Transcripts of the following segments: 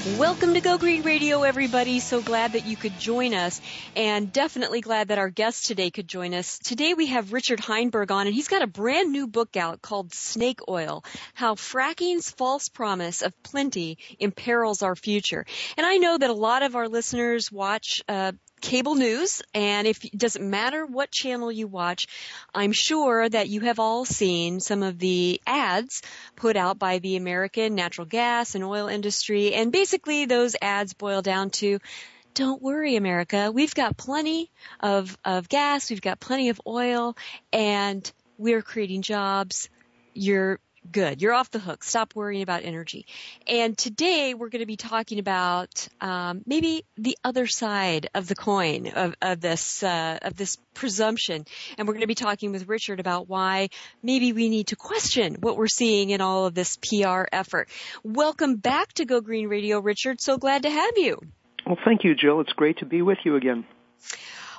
Welcome to Go Green Radio, everybody. So glad that you could join us and definitely glad that our guest today could join us. Today we have Richard Heinberg on and he's got a brand new book out called Snake Oil, How Fracking's False Promise of Plenty Imperils Our Future. And I know that a lot of our listeners watch uh, cable news and if it doesn't matter what channel you watch, I'm sure that you have all seen some of the ads put out by the American natural gas and oil industry and basically those ads boil down to don't worry, America. We've got plenty of, of gas. We've got plenty of oil and we're creating jobs. You're good. You're off the hook. Stop worrying about energy. And today we're going to be talking about um, maybe the other side of the coin of, of this uh, of this presumption. And we're going to be talking with Richard about why maybe we need to question what we're seeing in all of this PR effort. Welcome back to Go Green Radio, Richard. So glad to have you. Well, thank you, Jill. It's great to be with you again.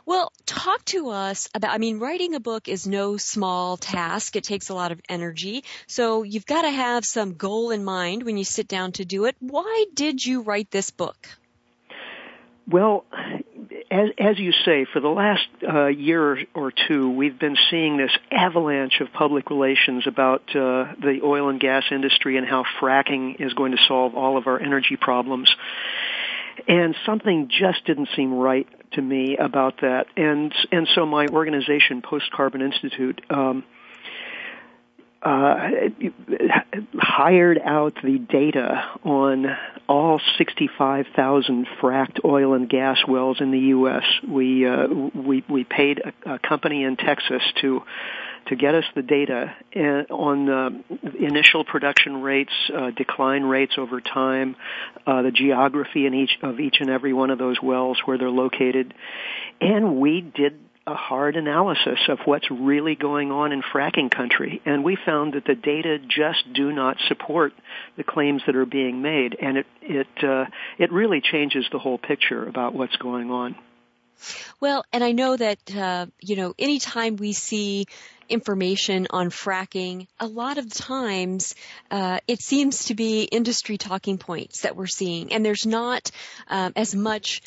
Well, talk to us about, I mean, writing a book is no small task. It takes a lot of energy. So you've got to have some goal in mind when you sit down to do it. Why did you write this book? Well, as, as you say, for the last uh, year or two, we've been seeing this avalanche of public relations about uh, the oil and gas industry and how fracking is going to solve all of our energy problems. And something just didn't seem right to me about that. And and so my organization, Post Carbon Institute, um, uh, hired out the data on all 65,000 fracked oil and gas wells in the U.S. We uh, we we paid a, a company in Texas to to get us the data on uh, initial production rates, uh, decline rates over time, uh, the geography in each of each and every one of those wells where they're located, and we did a hard analysis of what's really going on in fracking country. And we found that the data just do not support the claims that are being made. And it it uh, it really changes the whole picture about what's going on. Well, and I know that, uh, you know, anytime we see information on fracking, a lot of times uh, it seems to be industry talking points that we're seeing, and there's not um, as much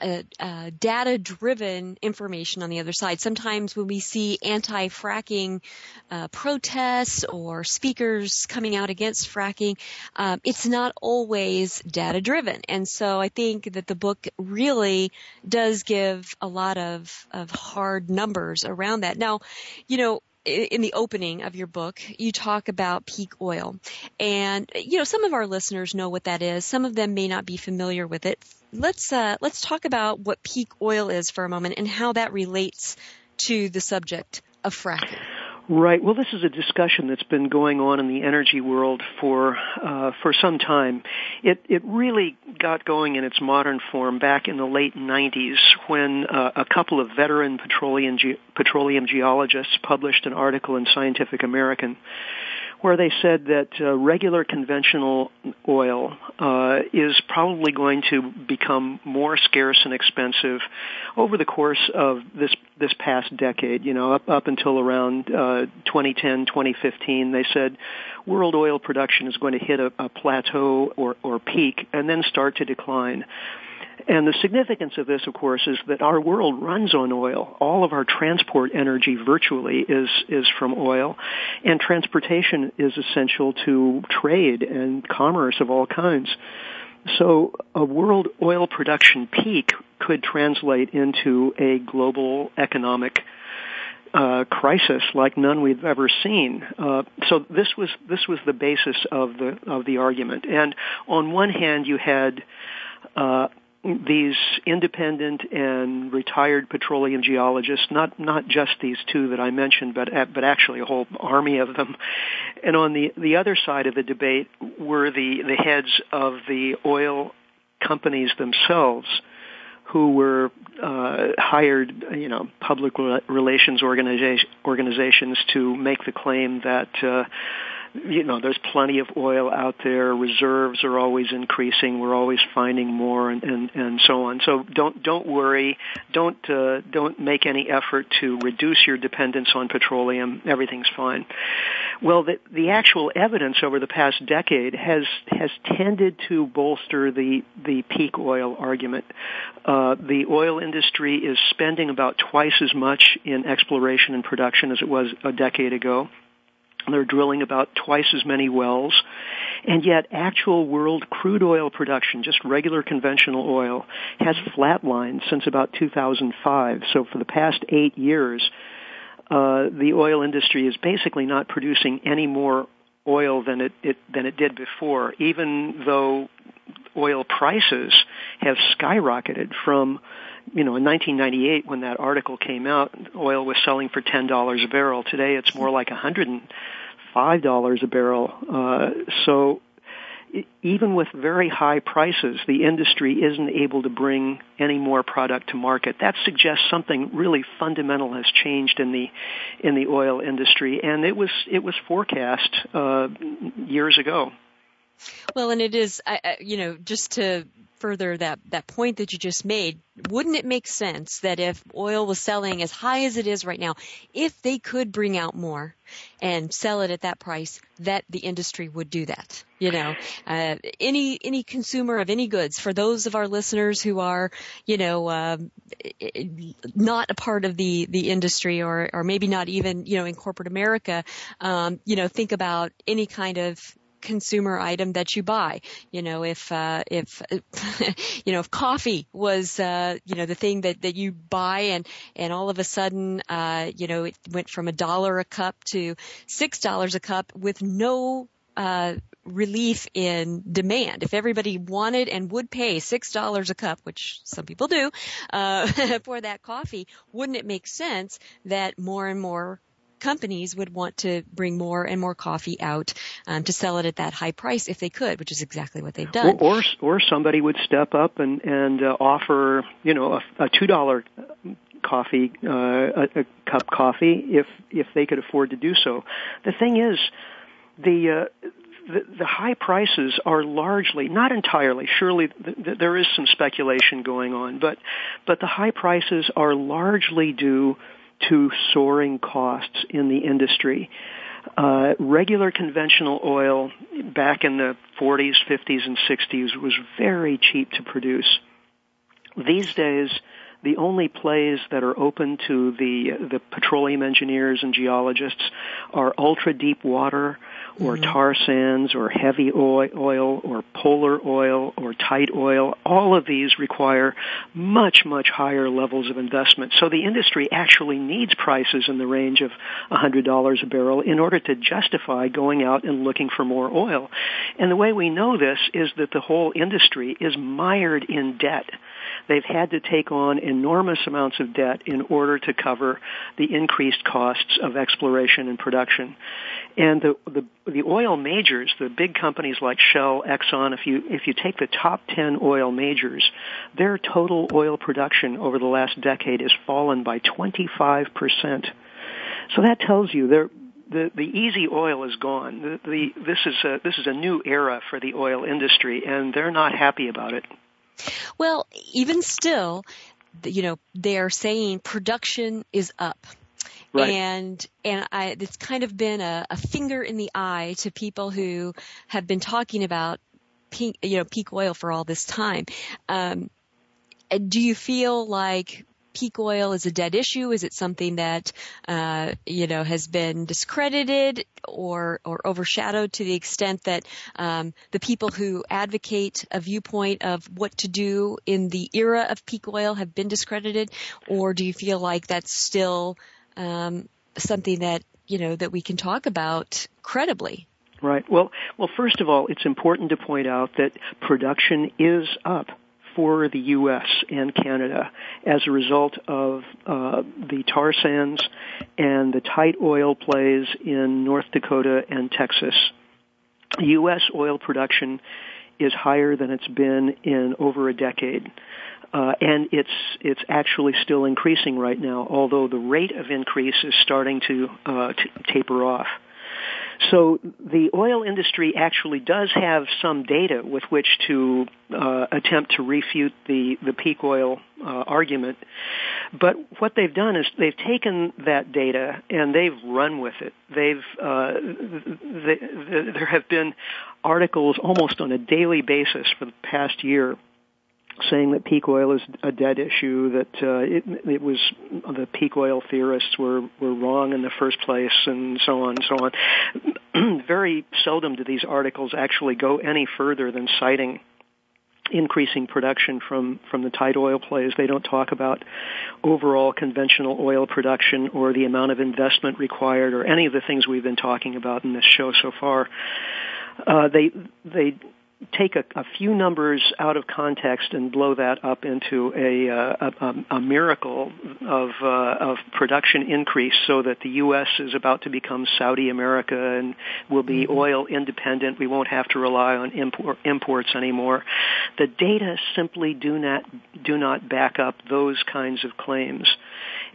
uh, uh, data driven information on the other side. Sometimes when we see anti fracking uh, protests or speakers coming out against fracking, um, it's not always data driven. And so I think that the book really does give a lot of, of hard numbers around that. Now, you know, in the opening of your book, you talk about peak oil. And, you know, some of our listeners know what that is. Some of them may not be familiar with it. Let's, uh, let's talk about what peak oil is for a moment and how that relates to the subject of fracking. Right. Well, this is a discussion that's been going on in the energy world for uh, for some time. It it really got going in its modern form back in the late 90s when uh, a couple of veteran petroleum ge- petroleum geologists published an article in Scientific American where they said that uh, regular conventional oil uh, is probably going to become more scarce and expensive over the course of this this past decade. You know, up up until around uh, 2010, 2015, they said world oil production is going to hit a, a plateau or, or peak and then start to decline. And the significance of this, of course, is that our world runs on oil. All of our transport energy virtually is, is from oil. And transportation is essential to trade and commerce of all kinds. So a world oil production peak could translate into a global economic uh, crisis like none we've ever seen. Uh, so this was this was the basis of the of the argument. And on one hand, you had uh, these independent and retired petroleum geologists, not not just these two that I mentioned, but but actually a whole army of them. And on the the other side of the debate were the the heads of the oil companies themselves, who were uh, hired, you know, public relations organization, organizations to make the claim that. Uh, you know, there's plenty of oil out there. Reserves are always increasing. We're always finding more, and and, and so on. So don't don't worry. Don't uh, don't make any effort to reduce your dependence on petroleum. Everything's fine. Well, the the actual evidence over the past decade has has tended to bolster the the peak oil argument. Uh, the oil industry is spending about twice as much in exploration and production as it was a decade ago. They're drilling about twice as many wells. And yet actual world crude oil production, just regular conventional oil, has flatlined since about 2005. So for the past eight years, uh, the oil industry is basically not producing any more oil than it, it than it did before, even though oil prices have skyrocketed from you know, in 1998 when that article came out, oil was selling for $10 a barrel. Today it's more like $105 a barrel. Uh, so even with very high prices, the industry isn't able to bring any more product to market. That suggests something really fundamental has changed in the in the oil industry, and it was it was forecast uh, years ago. Well, and it is, you know, just to further that, that point that you just made, wouldn't it make sense that if oil was selling as high as it is right now, if they could bring out more and sell it at that price, that the industry would do that? You know, uh, any any consumer of any goods. For those of our listeners who are, you know, uh, not a part of the the industry or or maybe not even you know in corporate America, um, you know, think about any kind of consumer item that you buy. You know, if uh, if you know if coffee was uh, you know the thing that that you buy and and all of a sudden uh, you know it went from a dollar a cup to six dollars a cup with no uh, relief in demand. If everybody wanted and would pay six dollars a cup, which some people do, uh, for that coffee, wouldn't it make sense that more and more companies would want to bring more and more coffee out um, to sell it at that high price if they could, which is exactly what they've done. Or or, or somebody would step up and and uh, offer you know a, a two dollar coffee uh, a, a cup coffee if if they could afford to do so. The thing is, the uh, the, the high prices are largely, not entirely, surely th- th- there is some speculation going on, but, but the high prices are largely due to soaring costs in the industry. Uh, regular conventional oil back in the 40s, 50s, and 60s was very cheap to produce. These days, the only plays that are open to the the petroleum engineers and geologists are ultra deep water or mm-hmm. tar sands or heavy oil or polar oil or tight oil. All of these require much, much higher levels of investment. So the industry actually needs prices in the range of $100 a barrel in order to justify going out and looking for more oil. And the way we know this is that the whole industry is mired in debt. They've had to take on enormous amounts of debt in order to cover the increased costs of exploration and production. And the, the, the oil majors, the big companies like Shell, Exxon, if you, if you take the top 10 oil majors, their total oil production over the last decade has fallen by 25%. So that tells you they're, the the easy oil is gone. The, the this is a this is a new era for the oil industry, and they're not happy about it. Well, even still, you know, they're saying production is up. Right. And and I, it's kind of been a, a finger in the eye to people who have been talking about peak, you know, peak oil for all this time. Um, do you feel like peak oil is a dead issue? Is it something that uh, you know has been discredited or or overshadowed to the extent that um, the people who advocate a viewpoint of what to do in the era of peak oil have been discredited, or do you feel like that's still um, something that you know that we can talk about credibly. Right. Well, well, first of all, it's important to point out that production is up for the U.S. and Canada as a result of uh, the tar sands and the tight oil plays in North Dakota and Texas. U.S. oil production is higher than it's been in over a decade. Uh, and it's it's actually still increasing right now, although the rate of increase is starting to uh, t- taper off. So the oil industry actually does have some data with which to uh, attempt to refute the, the peak oil uh, argument. But what they've done is they've taken that data and they've run with it. They've uh, they, they, there have been articles almost on a daily basis for the past year saying that peak oil is a dead issue, that uh, it, it was the peak oil theorists were were wrong in the first place, and so on and so on. Very seldom do these articles actually go any further than citing increasing production from from the tight oil plays. They don't talk about overall conventional oil production or the amount of investment required or any of the things we've been talking about in this show so far. Uh, they they take a, a, few numbers out of context and blow that up into a, uh, a, a miracle of, uh, of production increase so that the U.S. is about to become Saudi America and will be mm-hmm. oil independent. We won't have to rely on import, imports anymore. The data simply do not, do not back up those kinds of claims.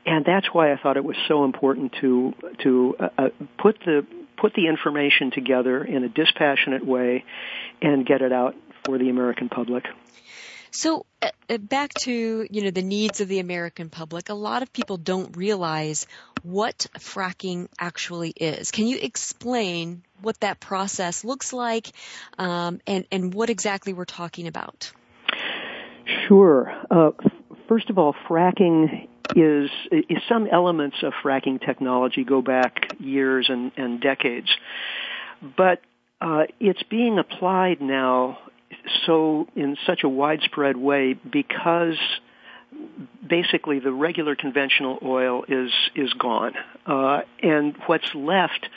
And that's why I thought it was so important to, to uh, uh put the put the information together in a dispassionate way and get it out for the American public. So uh, uh, back to you know the needs of the American public. A lot of people don't realize what fracking actually is. Can you explain what that process looks like um, and and what exactly we're talking about? Sure. Uh, first of all, fracking is, is some elements of fracking technology go back years and, and decades, but uh, it's being applied now so in such a widespread way because basically the regular conventional oil is is gone, uh, and what's left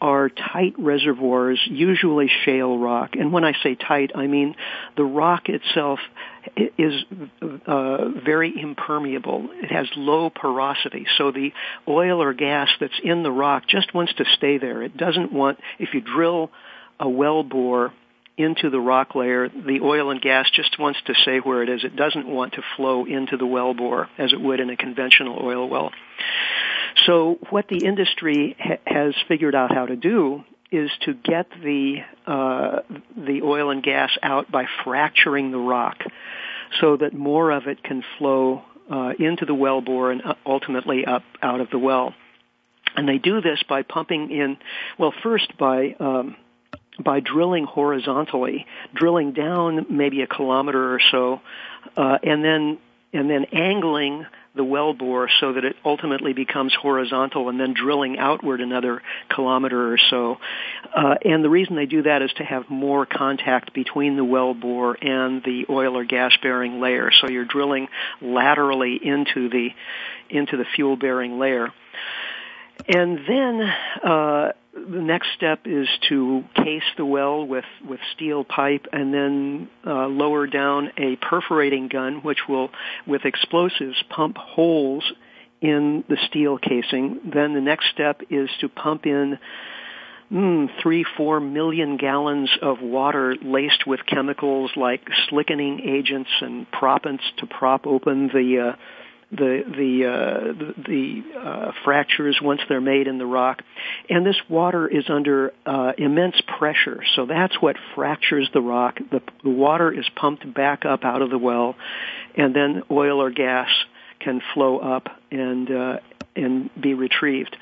are tight reservoirs, usually shale rock. And when I say tight, I mean the rock itself is uh, very impermeable. It has low porosity, so the oil or gas that's in the rock just wants to stay there. It doesn't want, if you drill a well bore into the rock layer, the oil and gas just wants to stay where it is. It doesn't want to flow into the well bore as it would in a conventional oil well. So what the industry ha- has figured out how to do is to get the uh, the oil and gas out by fracturing the rock, so that more of it can flow uh, into the well bore and uh, ultimately up out of the well. And they do this by pumping in, well, first by um, by drilling horizontally, drilling down maybe a kilometer or so, uh, and then and then angling the well bore so that it ultimately becomes horizontal and then drilling outward another kilometer or so. Uh, and the reason they do that is to have more contact between the well bore and the oil or gas bearing layer. So you're drilling laterally into the into the fuel bearing layer. And then uh, the next step is to case the well with, with steel pipe and then uh, lower down a perforating gun which will, with explosives, pump holes in the steel casing. Then the next step is to pump in mm, three, four million gallons of water laced with chemicals like slickening agents and proppants to prop open the uh, the the uh, the, the uh, fractures once they're made in the rock, and this water is under uh, immense pressure. So that's what fractures the rock. The, the water is pumped back up out of the well, and then oil or gas can flow up and uh, and be retrieved.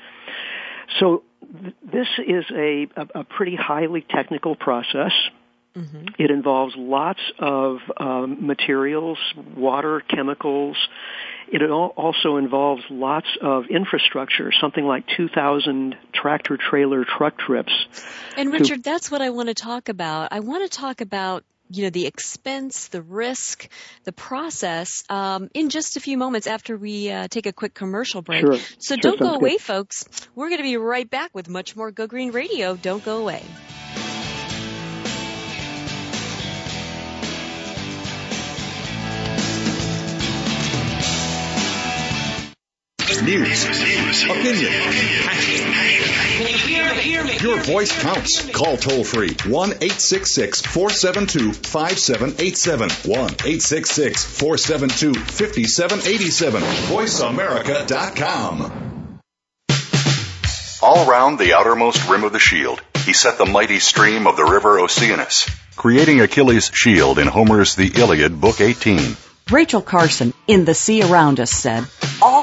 So th- this is a, a, a pretty highly technical process. Mm-hmm. It involves lots of um, materials, water, chemicals. It also involves lots of infrastructure, something like 2,000 tractor trailer truck trips. And Richard, to... that's what I want to talk about. I want to talk about you know the expense, the risk, the process um, in just a few moments after we uh, take a quick commercial break. Sure. So sure, don't go away, good. folks. We're going to be right back with much more Go Green Radio. Don't go away. News, opinion, your voice counts. Call toll free 1 866 472 5787. 1 866 472 5787. VoiceAmerica.com. All round the outermost rim of the shield, he set the mighty stream of the river Oceanus, creating Achilles' shield in Homer's The Iliad, Book 18. Rachel Carson, in The Sea Around Us, said, All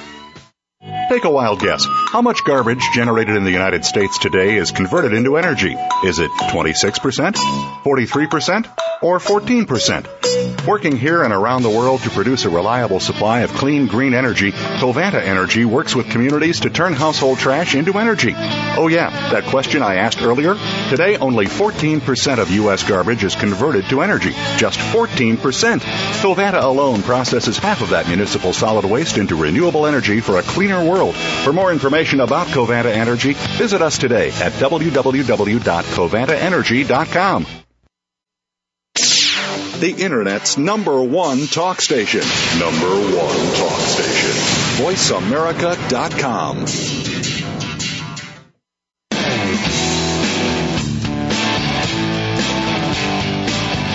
Take a wild guess. How much garbage generated in the United States today is converted into energy? Is it 26%, 43%, or 14%? Working here and around the world to produce a reliable supply of clean, green energy, Covanta Energy works with communities to turn household trash into energy. Oh yeah, that question I asked earlier? Today, only 14% of U.S. garbage is converted to energy. Just 14%. Covanta alone processes half of that municipal solid waste into renewable energy for a cleaner world. For more information about Covanta Energy, visit us today at www.covantaenergy.com. The Internet's number one talk station. Number one talk station. VoiceAmerica.com.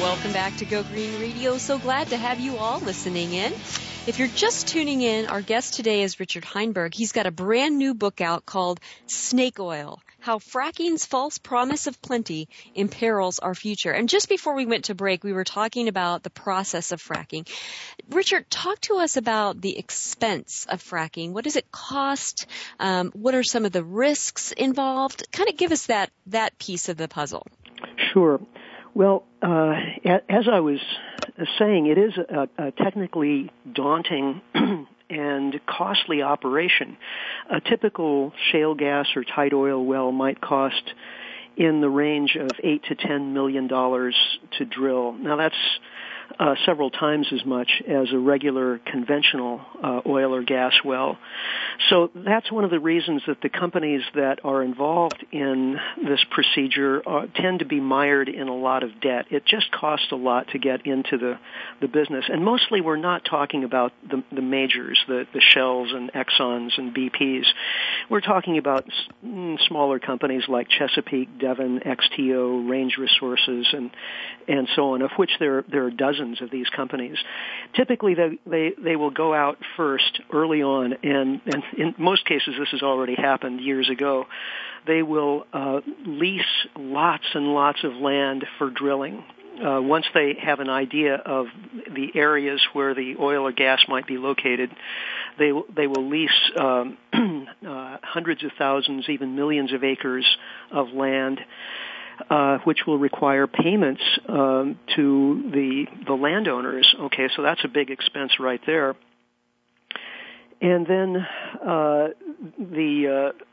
Welcome back to Go Green Radio. So glad to have you all listening in. If you're just tuning in, our guest today is Richard Heinberg. He's got a brand new book out called Snake Oil How Fracking's False Promise of Plenty Imperils Our Future. And just before we went to break, we were talking about the process of fracking. Richard, talk to us about the expense of fracking. What does it cost? Um, what are some of the risks involved? Kind of give us that, that piece of the puzzle. Sure. Well, uh, as I was saying, it is a, a technically daunting and costly operation. A typical shale gas or tight oil well might cost in the range of eight to ten million dollars to drill. Now that's uh, several times as much as a regular conventional uh, oil or gas well. So that's one of the reasons that the companies that are involved in this procedure uh, tend to be mired in a lot of debt. It just costs a lot to get into the, the business. And mostly we're not talking about the, the majors, the, the Shells and Exxons and BPs. We're talking about s- smaller companies like Chesapeake, Devon, XTO, Range Resources, and, and so on, of which there, there are dozens of these companies. Typically, they, they, they will go out first early on, and, and in most cases this has already happened years ago. They will uh, lease lots and lots of land for drilling. Uh, once they have an idea of the areas where the oil or gas might be located, they they will lease um, uh, hundreds of thousands, even millions of acres of land uh, which will require payments um, to the the landowners. Okay, so that's a big expense right there. And then uh, the uh,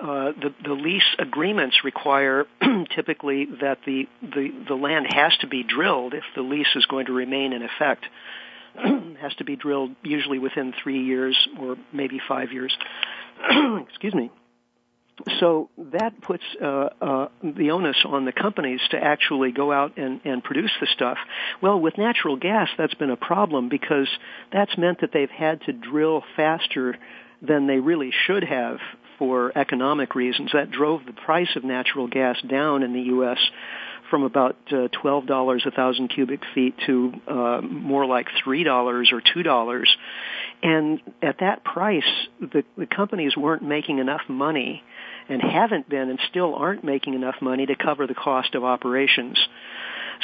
uh, the, the lease agreements require typically that the, the, the land has to be drilled if the lease is going to remain in effect. has to be drilled usually within three years or maybe five years. Excuse me. So that puts uh, uh, the onus on the companies to actually go out and, and produce the stuff. Well, with natural gas, that's been a problem because that's meant that they've had to drill faster than they really should have for economic reasons. That drove the price of natural gas down in the U.S. from about uh, $12 a thousand cubic feet to uh, more like $3 or $2. And at that price, the, the companies weren't making enough money and haven't been and still aren't making enough money to cover the cost of operations.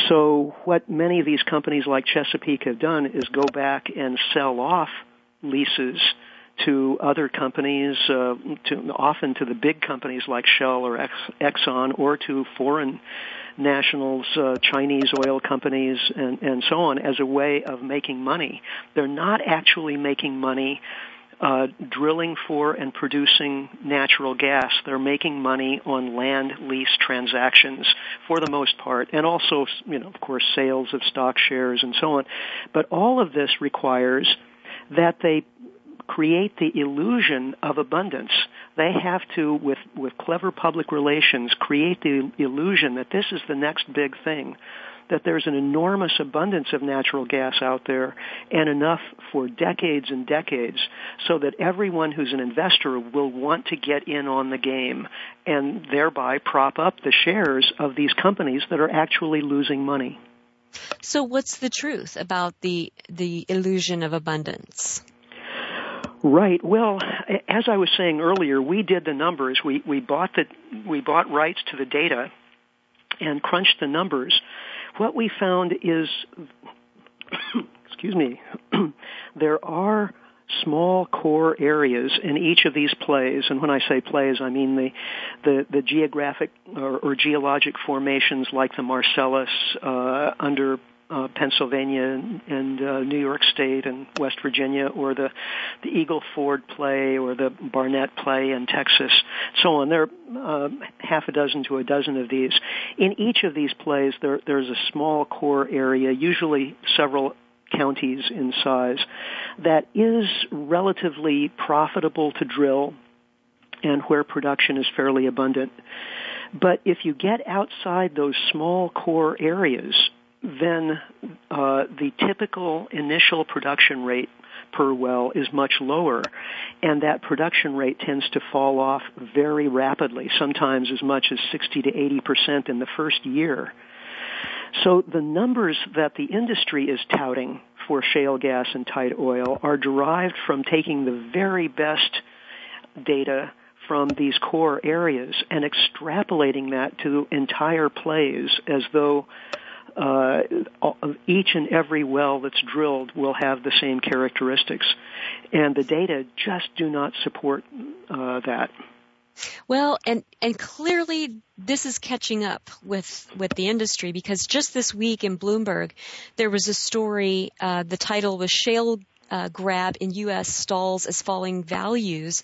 So what many of these companies like Chesapeake have done is go back and sell off leases to other companies, uh, to often to the big companies like Shell or Exxon, or to foreign nationals, uh, Chinese oil companies, and, and so on, as a way of making money. They're not actually making money uh, drilling for and producing natural gas. They're making money on land lease transactions for the most part, and also, you know, of course, sales of stock shares and so on. But all of this requires that they create the illusion of abundance. They have to, with, with clever public relations, create the illusion that this is the next big thing that there's an enormous abundance of natural gas out there and enough for decades and decades so that everyone who's an investor will want to get in on the game and thereby prop up the shares of these companies that are actually losing money. So what's the truth about the the illusion of abundance? Right. Well, as I was saying earlier, we did the numbers. We we bought the we bought rights to the data and crunched the numbers what we found is, excuse me, there are small core areas in each of these plays, and when I say plays, I mean the the, the geographic or, or, geologic formations like the Marcellus uh, under uh, Pennsylvania and, and uh, New York State and West Virginia, or the the Eagle Ford play, or the Barnett play in Texas, so on. There are uh, half a dozen to a dozen of these. In each of these plays, there there's a small core area, usually several counties in size, that is relatively profitable to drill, and where production is fairly abundant. But if you get outside those small core areas, then uh, the typical initial production rate per well is much lower, and that production rate tends to fall off very rapidly, sometimes as much as 60 to 80 percent in the first year. So the numbers that the industry is touting for shale gas and tight oil are derived from taking the very best data from these core areas and extrapolating that to entire plays as though uh, each and every well that's drilled will have the same characteristics, and the data just do not support uh, that. Well, and and clearly this is catching up with with the industry because just this week in Bloomberg there was a story. Uh, the title was "Shale uh, Grab in U.S. Stalls as Falling Values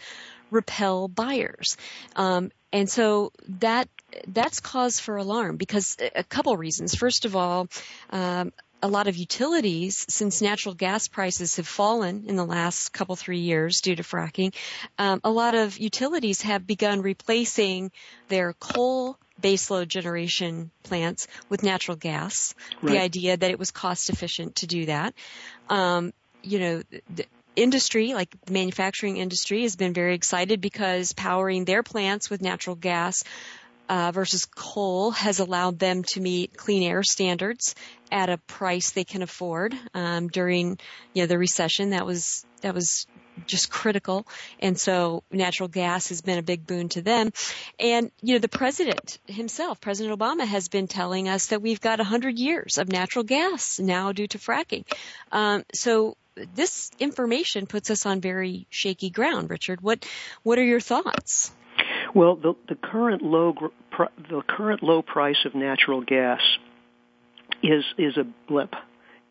Repel Buyers," um, and so that that's cause for alarm because a couple reasons. First of all, um, a lot of utilities, since natural gas prices have fallen in the last couple three years due to fracking, um, a lot of utilities have begun replacing their coal baseload generation plants with natural gas. Right. The idea that it was cost efficient to do that. Um, you know, the, industry, like the manufacturing industry, has been very excited because powering their plants with natural gas uh, versus coal has allowed them to meet clean air standards at a price they can afford. Um, during you know the recession, that was that was just critical. And so natural gas has been a big boon to them. And, you know, the president himself, President Obama, has been telling us that we've got 100 years of natural gas now due to fracking. Um, so this information puts us on very shaky ground. Richard, what, what are your thoughts? Well, the, the current low the current low price of natural gas is is a blip.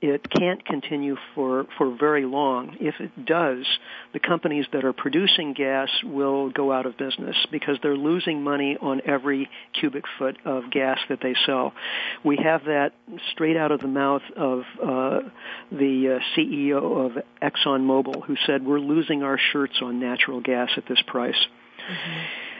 It can't continue for for very long. If it does, the companies that are producing gas will go out of business because they're losing money on every cubic foot of gas that they sell. We have that straight out of the mouth of uh, the uh, CEO of ExxonMobil, who said, "We're losing our shirts on natural gas at this price." Mm-hmm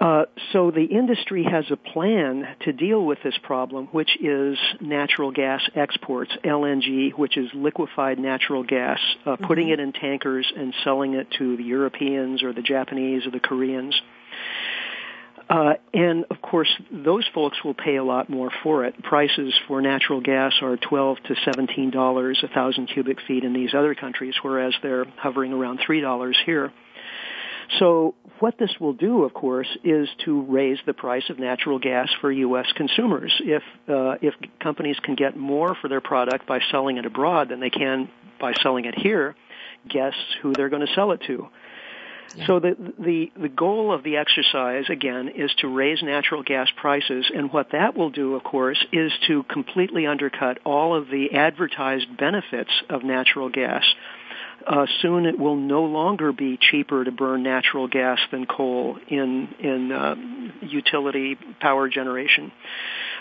Uh, so the industry has a plan to deal with this problem, which is natural gas exports, LNG, which is liquefied natural gas, uh, mm-hmm. putting it in tankers and selling it to the Europeans or the Japanese or the Koreans. Uh, and of course, those folks will pay a lot more for it. Prices for natural gas are 12 to 17 dollars a thousand cubic feet in these other countries, whereas they're hovering around three dollars here. So what this will do, of course, is to raise the price of natural gas for U.S. consumers. If uh, if companies can get more for their product by selling it abroad than they can by selling it here, guess who they're going to sell it to? Yeah. So the, the the goal of the exercise again is to raise natural gas prices, and what that will do, of course, is to completely undercut all of the advertised benefits of natural gas uh, soon it will no longer be cheaper to burn natural gas than coal in in uh, utility power generation.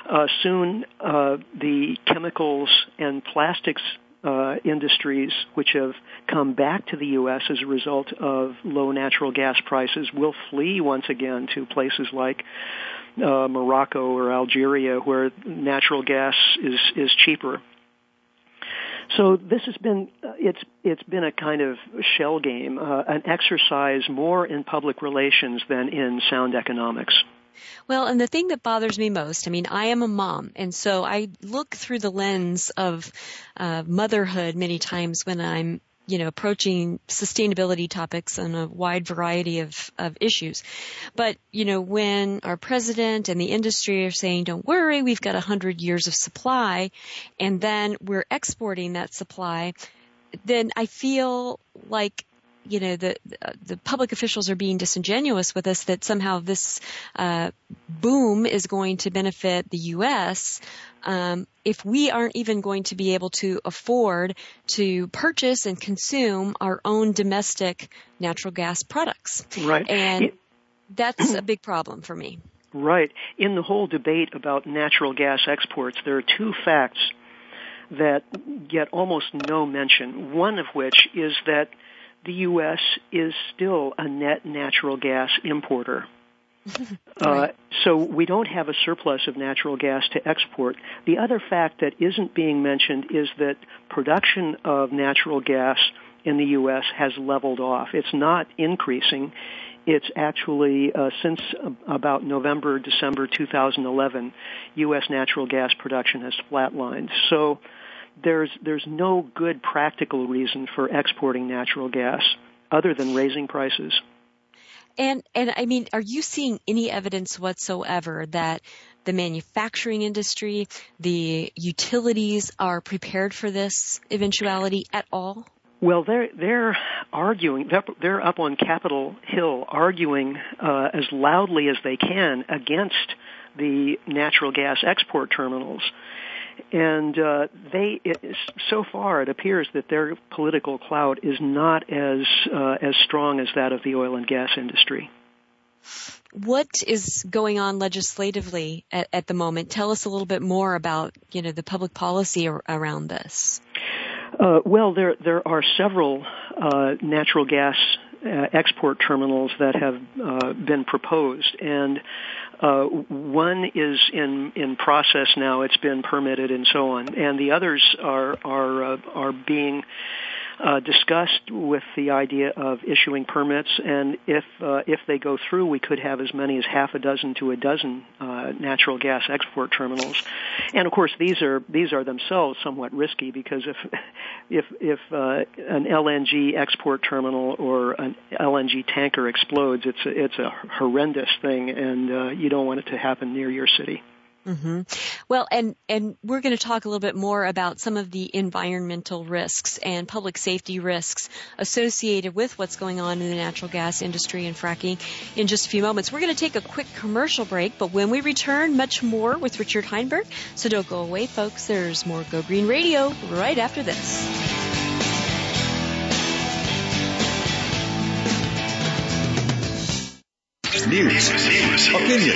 Uh, soon, uh, the chemicals and plastics uh, industries, which have come back to the U.S. as a result of low natural gas prices, will flee once again to places like uh, Morocco or Algeria, where natural gas is is cheaper. So this has been uh, it's it's been a kind of shell game, uh, an exercise more in public relations than in sound economics. Well, and the thing that bothers me most, I mean, I am a mom, and so I look through the lens of uh, motherhood many times when I'm you know, approaching sustainability topics on a wide variety of, of issues. But, you know, when our president and the industry are saying, don't worry, we've got a hundred years of supply, and then we're exporting that supply, then I feel like you know the the public officials are being disingenuous with us that somehow this uh, boom is going to benefit the U.S. Um, if we aren't even going to be able to afford to purchase and consume our own domestic natural gas products. Right. And it, that's a big problem for me. Right. In the whole debate about natural gas exports, there are two facts that get almost no mention. One of which is that the U.S. is still a net natural gas importer. uh, so we don't have a surplus of natural gas to export. The other fact that isn't being mentioned is that production of natural gas in the U.S. has leveled off. It's not increasing. It's actually, uh, since about November, December 2011, U.S. natural gas production has flatlined. So there's there's no good practical reason for exporting natural gas other than raising prices. And and I mean, are you seeing any evidence whatsoever that the manufacturing industry, the utilities are prepared for this eventuality at all? Well, they're they're arguing. They're, they're up on Capitol Hill arguing uh, as loudly as they can against the natural gas export terminals and uh, they it, so far it appears that their political clout is not as uh, as strong as that of the oil and gas industry. What is going on legislatively at, at the moment? Tell us a little bit more about you know the public policy ar- around this. Uh, well, there there are several uh, natural gas export terminals that have uh, been proposed, and uh, one is in in process now; it's been permitted and so on, and the others are are uh, are being uh, discussed with the idea of issuing permits, and if uh, if they go through, we could have as many as half a dozen to a dozen uh, natural gas export terminals. And of course, these are these are themselves somewhat risky because if if if uh, an LNG export terminal or an LNG tanker explodes, it's a, it's a horrendous thing, and uh, you don't want it to happen near your city. Mm-hmm. Well, and and we're going to talk a little bit more about some of the environmental risks and public safety risks associated with what's going on in the natural gas industry and fracking in just a few moments. We're going to take a quick commercial break, but when we return, much more with Richard Heinberg. So don't go away, folks. There's more Go Green Radio right after this. News, opinion,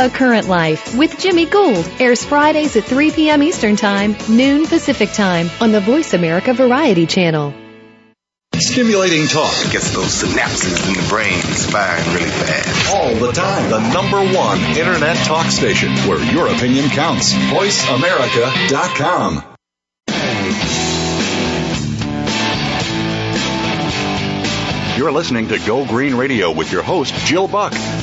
A Current Life with Jimmy Gould airs Fridays at 3 p.m. Eastern Time, noon Pacific Time on the Voice America Variety Channel. Stimulating talk. Gets those synapses in the brain firing really fast. All the time. The number one Internet talk station where your opinion counts. VoiceAmerica.com. You're listening to Go Green Radio with your host, Jill Buck.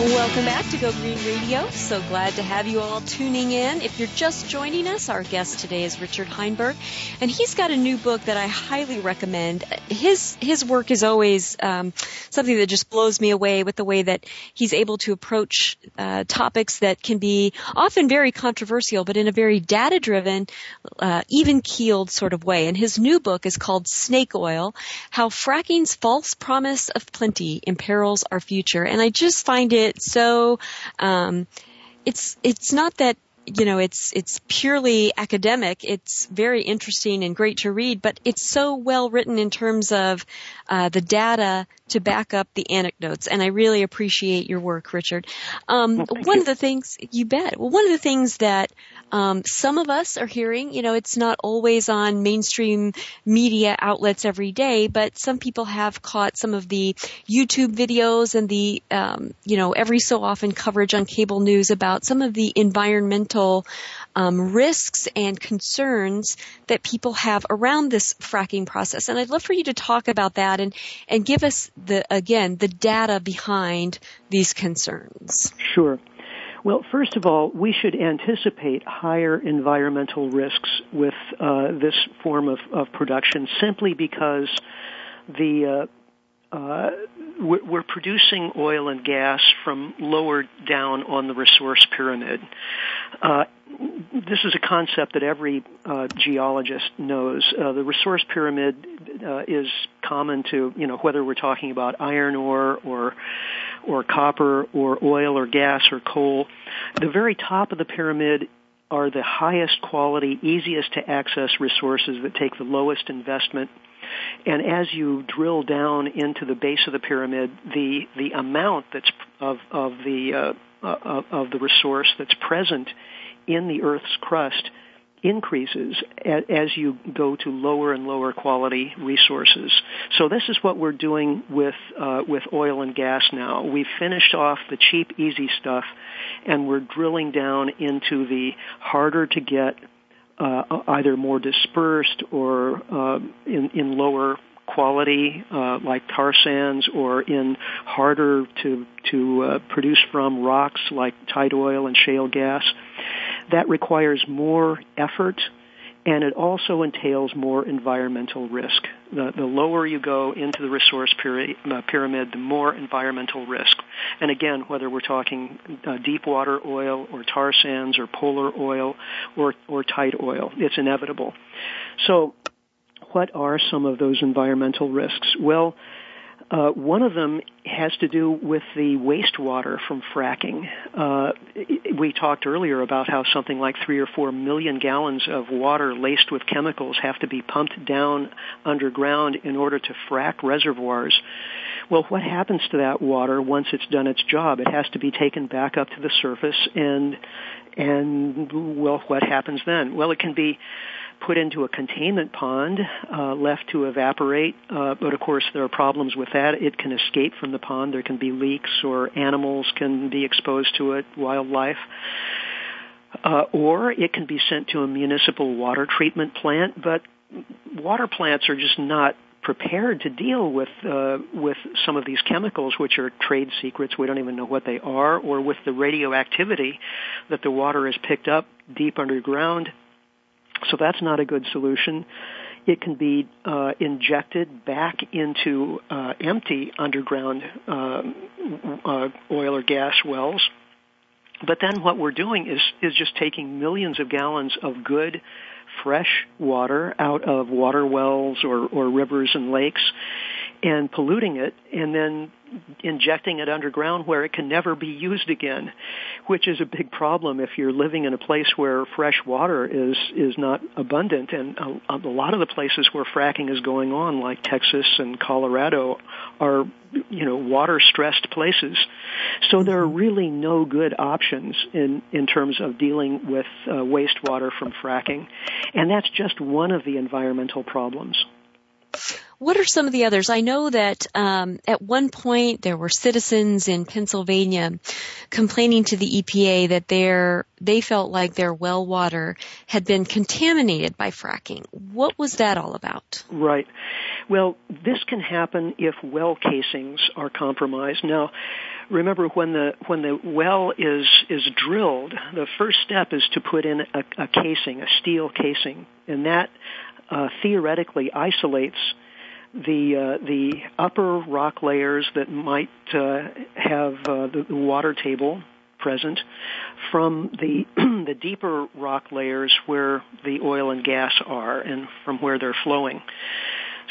Welcome back to Go Green Radio. So glad to have you all tuning in. If you're just joining us, our guest today is Richard Heinberg, and he's got a new book that I highly recommend. His his work is always um, something that just blows me away with the way that he's able to approach uh, topics that can be often very controversial, but in a very data driven, uh, even keeled sort of way. And his new book is called Snake Oil: How Fracking's False Promise of Plenty Imperils Our Future. And I just find it so um, it's it's not that you know it's it's purely academic. It's very interesting and great to read but it's so well written in terms of uh, the data to back up the anecdotes and i really appreciate your work richard. Um, well, one you. of the things you bet. Well one of the things that um, some of us are hearing you know it's not always on mainstream media outlets every day but some people have caught some of the youtube videos and the um, you know every so often coverage on cable news about some of the environmental um, risks and concerns that people have around this fracking process. And I'd love for you to talk about that and, and give us the, again, the data behind these concerns. Sure. Well, first of all, we should anticipate higher environmental risks with uh, this form of, of production simply because the uh, uh, we're, producing oil and gas from lower down on the resource pyramid. Uh, this is a concept that every uh, geologist knows. Uh, the resource pyramid uh, is common to, you know, whether we're talking about iron ore or or copper or oil or gas or coal. The very top of the pyramid are the highest quality, easiest to access resources that take the lowest investment and as you drill down into the base of the pyramid, the the amount that's of of the uh, uh, of the resource that's present in the Earth's crust increases as you go to lower and lower quality resources. So this is what we're doing with uh, with oil and gas now. We've finished off the cheap, easy stuff, and we're drilling down into the harder to get, uh, either more dispersed or uh, in, in lower quality uh, like tar sands or in harder to to uh, produce from rocks like tight oil and shale gas. That requires more effort and it also entails more environmental risk. The, the lower you go into the resource uh, pyramid, the more environmental risk. And again, whether we're talking uh, deep water oil or tar sands or polar oil or, or tight oil, it's inevitable. So what are some of those environmental risks? Well, Uh, one of them has to do with the wastewater from fracking. Uh, we talked earlier about how something like three or four million gallons of water laced with chemicals have to be pumped down underground in order to frack reservoirs. Well, what happens to that water once it's done its job? It has to be taken back up to the surface and and well, what happens then? Well, it can be put into a containment pond, uh, left to evaporate. Uh, but of course, there are problems with that. It can escape from the pond. There can be leaks, or animals can be exposed to it, wildlife. Uh, or it can be sent to a municipal water treatment plant. But water plants are just not prepared to deal with uh, with some of these chemicals, which are trade secrets. We don't even know what they are, or with the radioactivity that the water has picked up deep underground so that's not a good solution. It can be uh, injected back into uh, empty underground uh, uh, oil or gas wells. But then what we're doing is is just taking millions of gallons of good fresh water out of water wells or, or rivers and lakes and polluting it and then injecting it underground where it can never be used again, which is a big problem if you're living in a place where fresh water is is not abundant. And a, a lot of the places where fracking is going on, like Texas and Colorado, are you know water stressed places. So there are really no good options in in terms of dealing with uh, wastewater from fracking, and that's just one of the environmental problems. What are some of the others? I know that um, at one point there were citizens in Pennsylvania complaining to the EPA that their they felt like their well water had been contaminated by fracking. What was that all about? Right. Well, this can happen if well casings are compromised. Now, remember when the when the well is is drilled, the first step is to put in a, a casing, a steel casing, and that uh, theoretically isolates the uh, the upper rock layers that might uh, have uh, the, the water table present from the the deeper rock layers where the oil and gas are and from where they're flowing.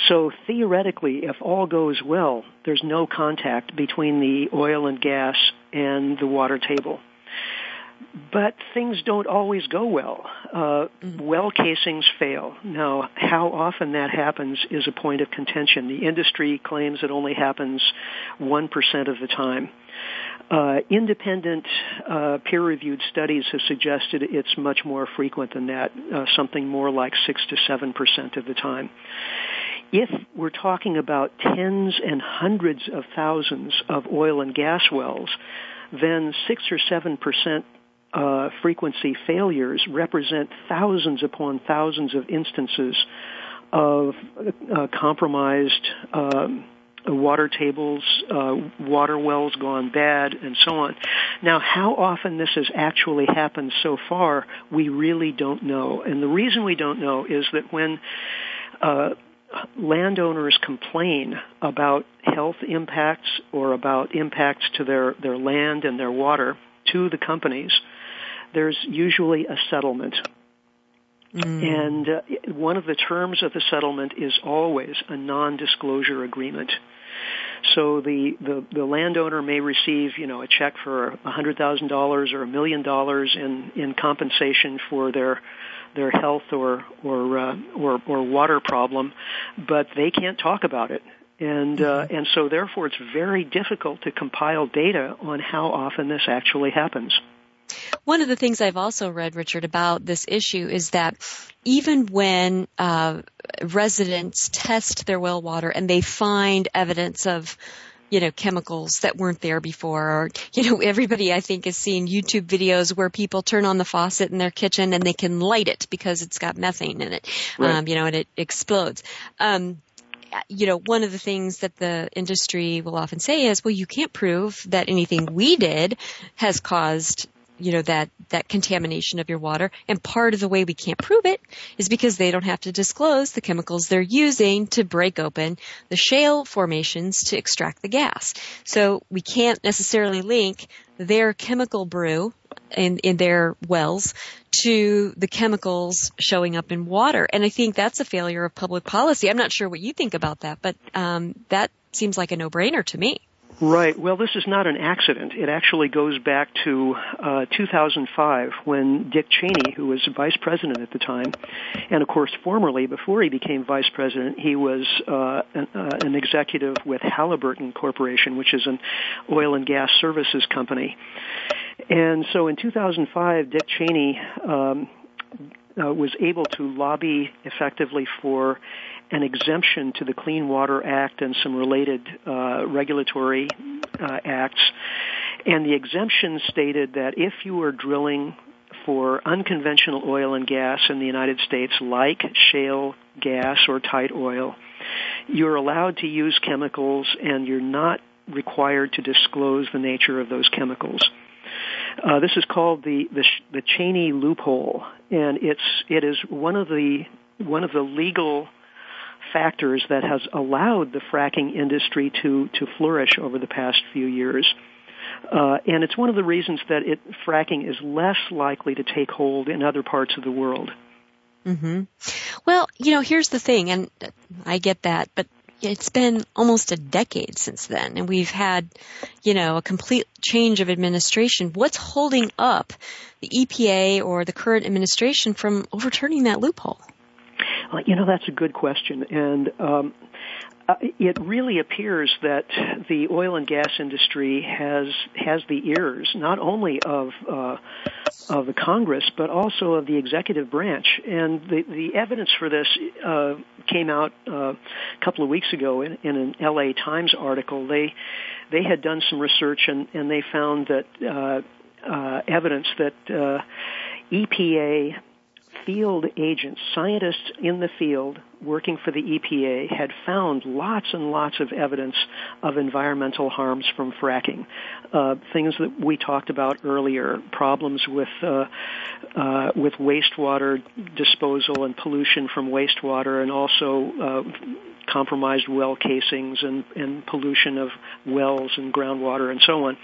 So theoretically, if all goes well, there's no contact between the oil and gas and the water table but things don't always go well. Uh, mm-hmm. well casings fail. Now, how often that happens is a point of contention. The industry claims it only happens 1% of the time. Uh, independent uh, peer-reviewed studies have suggested it's much more frequent than that, uh, something more like 6 to 7% of the time. If we're talking about tens and hundreds of thousands of oil and gas wells, then 6 or 7% uh, frequency failures represent thousands upon thousands of instances of uh, compromised um, water tables, uh, water wells gone bad, and so on. Now, how often this has actually happened so far, we really don't know. And the reason we don't know is that when uh, landowners complain about health impacts or about impacts to their, their land and their water to the companies, there's usually a settlement. Mm. And uh, one of the terms of the settlement is always a non-disclosure agreement. So the, the, the landowner may receive, you know, a check for a hundred thousand dollars or a million dollars in, in compensation for their their health or or, uh, or or water problem, but they can't talk about it. And uh, mm-hmm. and so therefore it's very difficult to compile data on how often this actually happens. One of the things I've also read, Richard, about this issue is that even when uh, residents test their well water and they find evidence of you know, chemicals that weren't there before. Or, you know, everybody I think has seen YouTube videos where people turn on the faucet in their kitchen and they can light it because it's got methane in it. Right. Um, you know, and it explodes. Um, you know, one of the things that the industry will often say is, well, you can't prove that anything we did has caused you know, that, that contamination of your water. And part of the way we can't prove it is because they don't have to disclose the chemicals they're using to break open the shale formations to extract the gas. So we can't necessarily link their chemical brew in, in their wells to the chemicals showing up in water. And I think that's a failure of public policy. I'm not sure what you think about that, but um, that seems like a no-brainer to me. Right. Well, this is not an accident. It actually goes back to uh, 2005 when Dick Cheney, who was vice president at the time, and of course formerly, before he became vice president, he was uh, an, uh, an executive with Halliburton Corporation, which is an oil and gas services company. And so in 2005, Dick Cheney um, uh, was able to lobby effectively for an exemption to the Clean Water Act and some related uh, regulatory uh, acts. And the exemption stated that if you were drilling for unconventional oil and gas in the United States, like shale gas or tight oil, you're allowed to use chemicals and you're not required to disclose the nature of those chemicals. Uh, this is called the, the the Cheney loophole, and it's it is one of the one of the legal factors that has allowed the fracking industry to, to flourish over the past few years. Uh, and it's one of the reasons that it, fracking is less likely to take hold in other parts of the world. Mm-hmm. Well, you know, here's the thing, and I get that, but it's been almost a decade since then, and we've had, you know, a complete change of administration. What's holding up the EPA or the current administration from overturning that loophole? Uh, you know, that's a good question, and um, uh, it really appears that the oil and gas industry has has the ears not only of uh, of the Congress but also of the executive branch. And the the evidence for this uh, came out uh, a couple of weeks ago in, in an L.A. Times article. They they had done some research and and they found that uh, uh, evidence that uh, EPA field agents, scientists in the field working for the EPA had found lots and lots of evidence of environmental harms from fracking. Uh, things that we talked about earlier, problems with uh, uh, with wastewater disposal and pollution from wastewater, and also uh, compromised well casings and, and pollution of wells and groundwater and so on.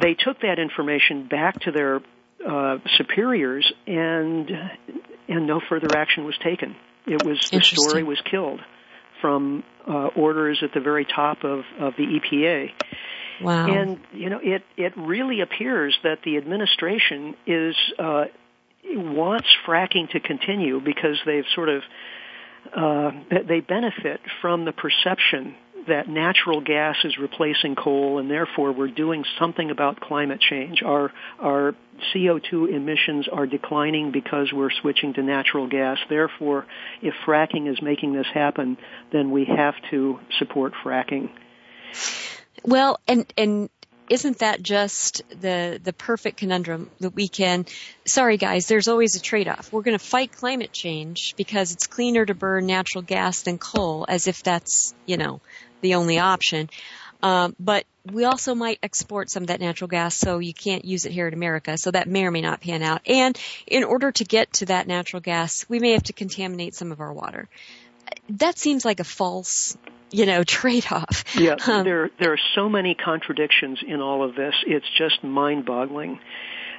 They took that information back to their uh, superiors, and and no further action was taken. It was the story was killed from uh, orders at the very top of, of the EPA. Wow. And you know, it it really appears that the administration is uh, wants fracking to continue because they've sort of uh, they benefit from the perception that natural gas is replacing coal and therefore we're doing something about climate change. Our, our CO2 emissions are declining because we're switching to natural gas. Therefore, if fracking is making this happen, then we have to support fracking. Well, and, and isn't that just the the perfect conundrum that we can sorry guys there's always a trade-off we're going to fight climate change because it's cleaner to burn natural gas than coal as if that's you know the only option. Um, but we also might export some of that natural gas, so you can't use it here in America. So that may or may not pan out. And in order to get to that natural gas, we may have to contaminate some of our water. That seems like a false, you know, trade-off. Yeah, um, there there are so many contradictions in all of this. It's just mind-boggling.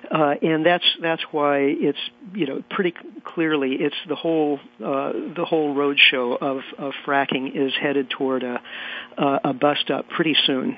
Uh, and that's that's why it's you know pretty clearly it's the whole uh, the whole roadshow of, of fracking is headed toward a a bust up pretty soon.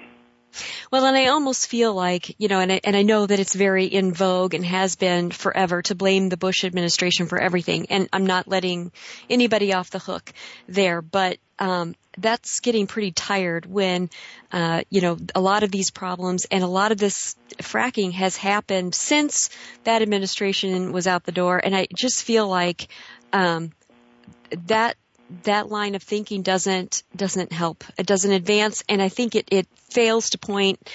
Well, and I almost feel like, you know, and I, and I know that it's very in vogue and has been forever to blame the Bush administration for everything. And I'm not letting anybody off the hook there, but, um, that's getting pretty tired when, uh, you know, a lot of these problems and a lot of this fracking has happened since that administration was out the door. And I just feel like, um, that that line of thinking doesn't doesn't help. It doesn't advance, and I think it it fails to point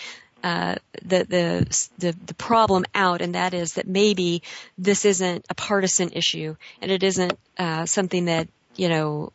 uh, the, the the the problem out, and that is that maybe this isn't a partisan issue, and it isn't uh, something that you know,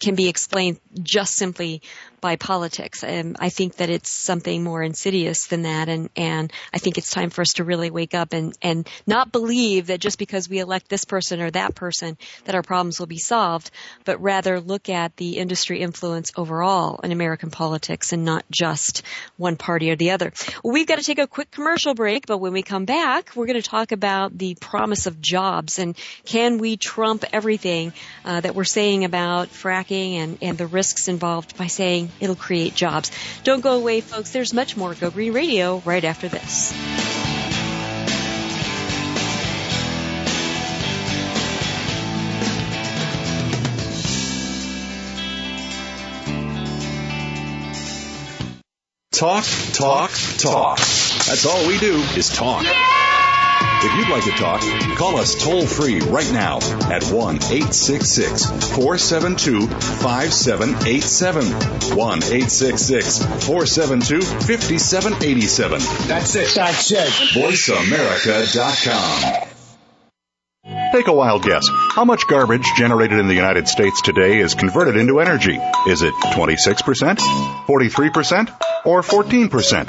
can be explained just simply by politics. And I think that it's something more insidious than that. And, and I think it's time for us to really wake up and, and not believe that just because we elect this person or that person that our problems will be solved, but rather look at the industry influence overall in American politics and not just one party or the other. Well, we've got to take a quick commercial break, but when we come back, we're going to talk about the promise of jobs and can we trump everything uh, that we're saying about fracking and, and the risks involved by saying it'll create jobs. Don't go away, folks. There's much more Go Green Radio right after this. Talk, talk, talk. That's all we do is talk. If you'd like to talk, call us toll free right now at 1 866 472 5787. 1 866 472 5787. That's it. That's it. VoiceAmerica.com. Take a wild guess. How much garbage generated in the United States today is converted into energy? Is it 26%, 43%, or 14%?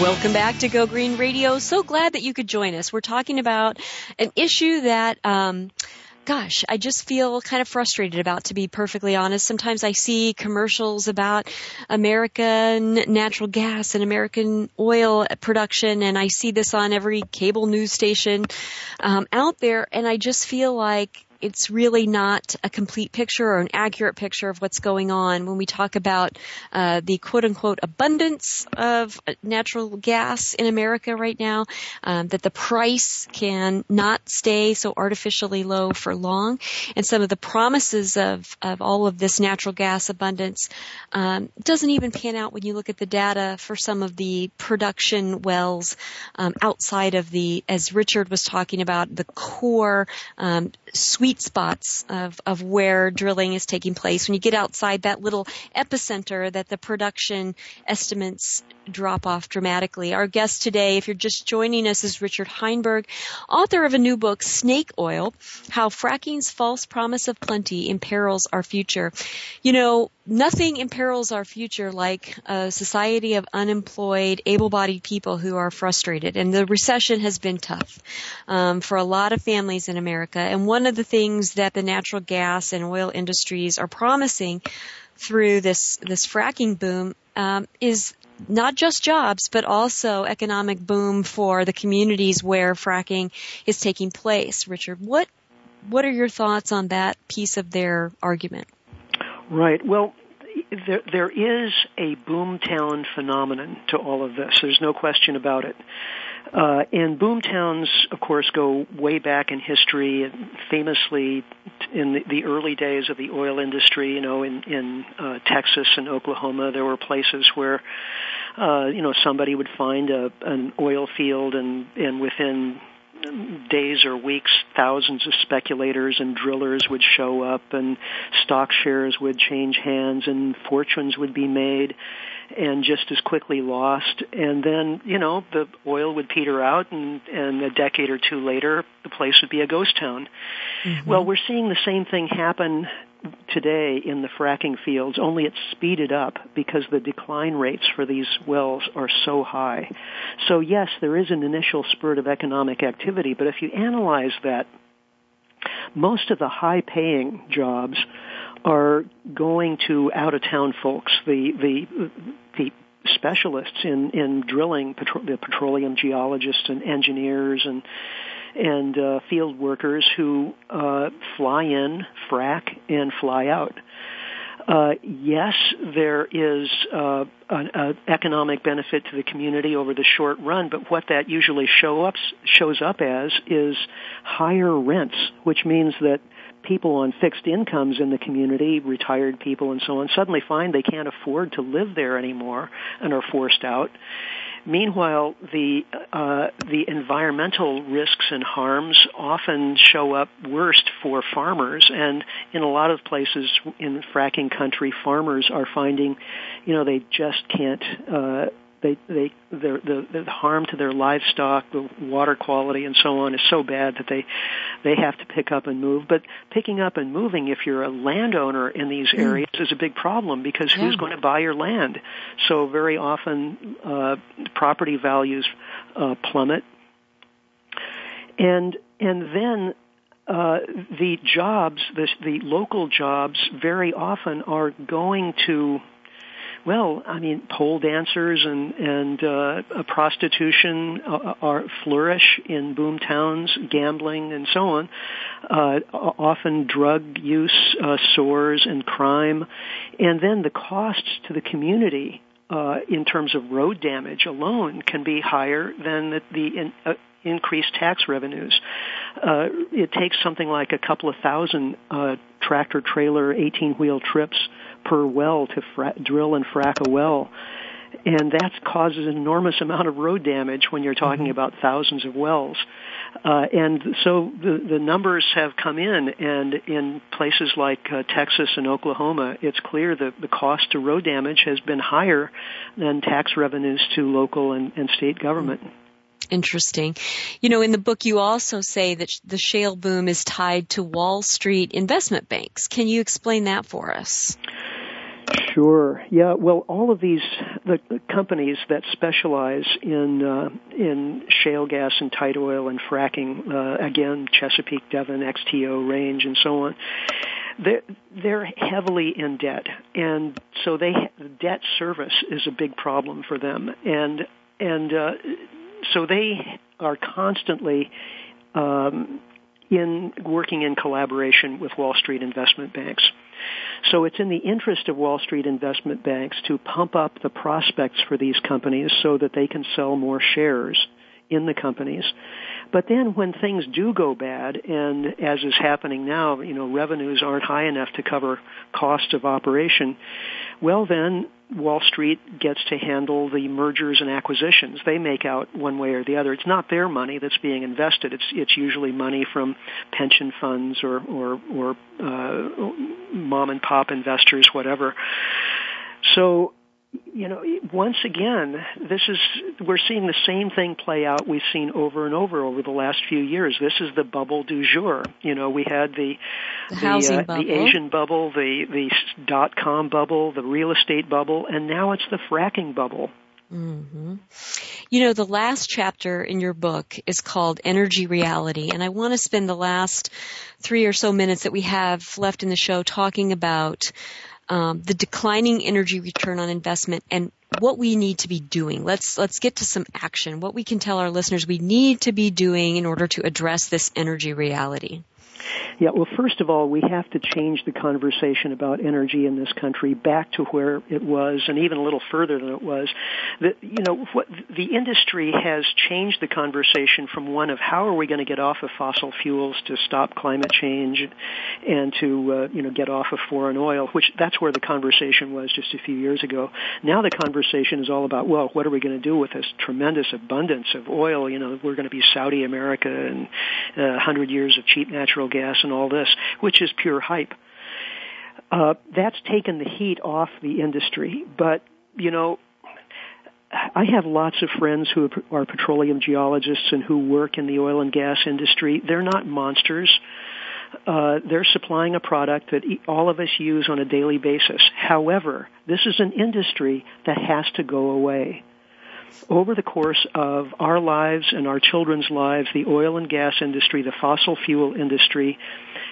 Welcome back to Go Green Radio. So glad that you could join us. We're talking about an issue that, um, gosh, I just feel kind of frustrated about, to be perfectly honest. Sometimes I see commercials about American natural gas and American oil production, and I see this on every cable news station um, out there, and I just feel like it's really not a complete picture or an accurate picture of what's going on when we talk about uh, the quote unquote abundance of natural gas in America right now, um, that the price can not stay so artificially low for long, and some of the promises of, of all of this natural gas abundance um, doesn't even pan out when you look at the data for some of the production wells um, outside of the, as Richard was talking about, the core um, spots of, of where drilling is taking place. When you get outside that little epicenter that the production estimates drop off dramatically. Our guest today, if you're just joining us, is Richard Heinberg, author of a new book, Snake Oil, How Fracking's False Promise of Plenty Imperils Our Future. You know, nothing imperils our future like a society of unemployed, able-bodied people who are frustrated. And the recession has been tough um, for a lot of families in America. And one of the things that the natural gas and oil industries are promising through this this fracking boom um, is not just jobs, but also economic boom for the communities where fracking is taking place. Richard, what what are your thoughts on that piece of their argument? Right. Well, there, there is a boomtown phenomenon to all of this. There's no question about it. Uh, and boomtowns, of course, go way back in history. Famously, in the, the early days of the oil industry, you know, in in uh, Texas and Oklahoma, there were places where, uh, you know, somebody would find a an oil field, and and within days or weeks, thousands of speculators and drillers would show up, and stock shares would change hands, and fortunes would be made and just as quickly lost. And then, you know, the oil would peter out and, and a decade or two later, the place would be a ghost town. Mm-hmm. Well, we're seeing the same thing happen today in the fracking fields, only it's speeded up because the decline rates for these wells are so high. So yes, there is an initial spurt of economic activity, but if you analyze that, most of the high paying jobs are going to out of town folks. The the the specialists in in drilling, petro- the petroleum geologists and engineers and and uh, field workers who uh, fly in, frack, and fly out. Uh, yes, there is uh, an, economic benefit to the community over the short run, but what that usually show up, shows up as is higher rents, which means that people on fixed incomes in the community, retired people and so on, suddenly find they can't afford to live there anymore and are forced out. Meanwhile, the uh, the environmental risks and harms often show up worst for farmers, and in a lot of places in fracking country, farmers are finding, you know, they just can't uh, they they the the harm to their livestock, the water quality, and so on is so bad that they they have to pick up and move. But picking up and moving, if you're a landowner in these hmm. areas, mm. is a big problem because yeah. who's going to buy your land? So very often, uh, property values uh, plummet, and and then uh, the jobs, the, the local jobs, very often are going to well, I mean, pole dancers and and uh, prostitution uh, are flourish in boom towns, gambling and so on. Uh, often drug use uh, soars and crime, and then the costs to the community uh, in terms of road damage alone can be higher than the, the in, uh, increased tax revenues. Uh, it takes something like a couple of thousand uh, tractor trailer 18 wheel trips per well to fra- drill and frack a well. And that causes an enormous amount of road damage when you're talking mm-hmm. about thousands of wells. Uh, and so the, the numbers have come in, and in places like uh, Texas and Oklahoma, it's clear that the cost to road damage has been higher than tax revenues to local and, and state government. Interesting. You know, in the book you also say that the shale boom is tied to Wall Street investment banks. Can you explain that for us? Sure. Yeah. Well, all of these the, the companies that specialize in uh, in shale gas and tight oil and fracking, uh, again, Chesapeake, Devon, XTO, Range, and so on. They're, they're heavily in debt, and so they debt service is a big problem for them, and and uh, so they are constantly um, in working in collaboration with Wall Street investment banks. So it's in the interest of Wall Street investment banks to pump up the prospects for these companies so that they can sell more shares in the companies. But then when things do go bad, and as is happening now, you know, revenues aren't high enough to cover cost of operation, well then Wall Street gets to handle the mergers and acquisitions. They make out one way or the other. It's not their money that's being invested. It's it's usually money from pension funds or or or uh, mom and pop investors, whatever. So you know, once again, this is we're seeing the same thing play out we've seen over and over over the last few years. This is the bubble du jour. You know, we had the the, the, uh, the Asian bubble, the the dot com bubble, the real estate bubble, and now it's the fracking bubble. Mm-hmm. You know, the last chapter in your book is called Energy Reality, and I want to spend the last three or so minutes that we have left in the show talking about um, the declining energy return on investment and what we need to be doing. Let's let's get to some action. What we can tell our listeners we need to be doing in order to address this energy reality. Yeah, well, first of all, we have to change the conversation about energy in this country back to where it was, and even a little further than it was. The, you know, what, the industry has changed the conversation from one of how are we going to get off of fossil fuels to stop climate change, and to uh, you know get off of foreign oil, which that's where the conversation was just a few years ago. Now the conversation is all about well, what are we going to do with this tremendous abundance of oil? You know, we're going to be Saudi America and uh, 100 years of cheap natural gas and all this, which is pure hype. Uh, that's taken the heat off the industry, but you know, I have lots of friends who are petroleum geologists and who work in the oil and gas industry. They're not monsters. uh, they're supplying a product that all of us use on a daily basis. However, this is an industry that has to go away over the course of our lives and our children's lives, the oil and gas industry, the fossil fuel industry,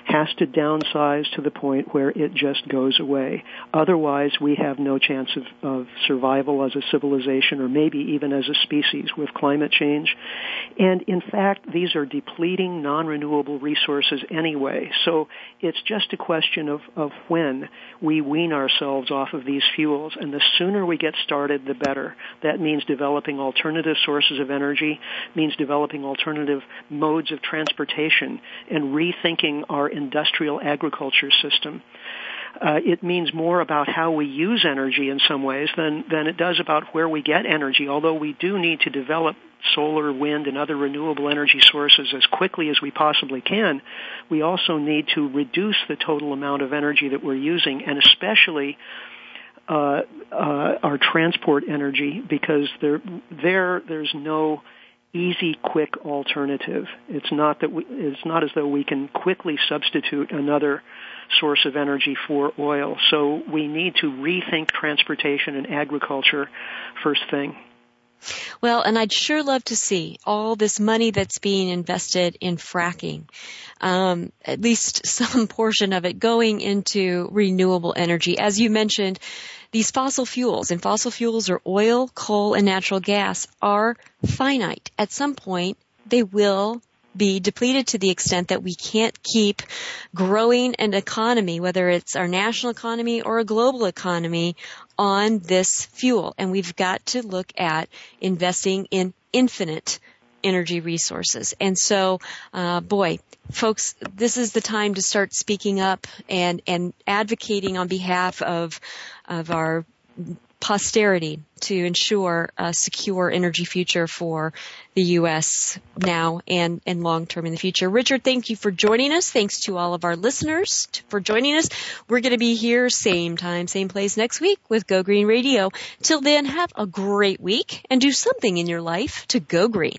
has to downsize to the point where it just goes away. Otherwise, we have no chance of, of survival as a civilization or maybe even as a species with climate change. And in fact, these are depleting non-renewable resources anyway. So it's just a question of, of when we wean ourselves off of these fuels. And the sooner we get started, the better. That means developing alternative sources of energy, means developing alternative modes of transportation and rethinking our industrial agriculture system. Uh, it means more about how we use energy in some ways than, than it does about where we get energy, although we do need to develop solar, wind, and other renewable energy sources as quickly as we possibly can. We also need to reduce the total amount of energy that we're using, and especially uh, uh, our transport energy, because there, there, there's no easy, quick alternative. It's not that we, it's not as though we can quickly substitute another source of energy for oil. So we need to rethink transportation and agriculture first thing. Well, and I'd sure love to see all this money that's being invested in fracking, um, at least some portion of it going into renewable energy. As you mentioned, these fossil fuels, and fossil fuels are oil, coal, and natural gas, are finite. At some point, they will be depleted to the extent that we can't keep growing an economy, whether it's our national economy or a global economy, on this fuel. And we've got to look at investing in infinite energy resources. And so, uh, boy, folks, this is the time to start speaking up and, and advocating on behalf of, of our posterity to ensure a secure energy future for the U.S. now and, and long term in the future. Richard, thank you for joining us. Thanks to all of our listeners for joining us. We're going to be here same time, same place next week with Go Green Radio. Till then, have a great week and do something in your life to go green.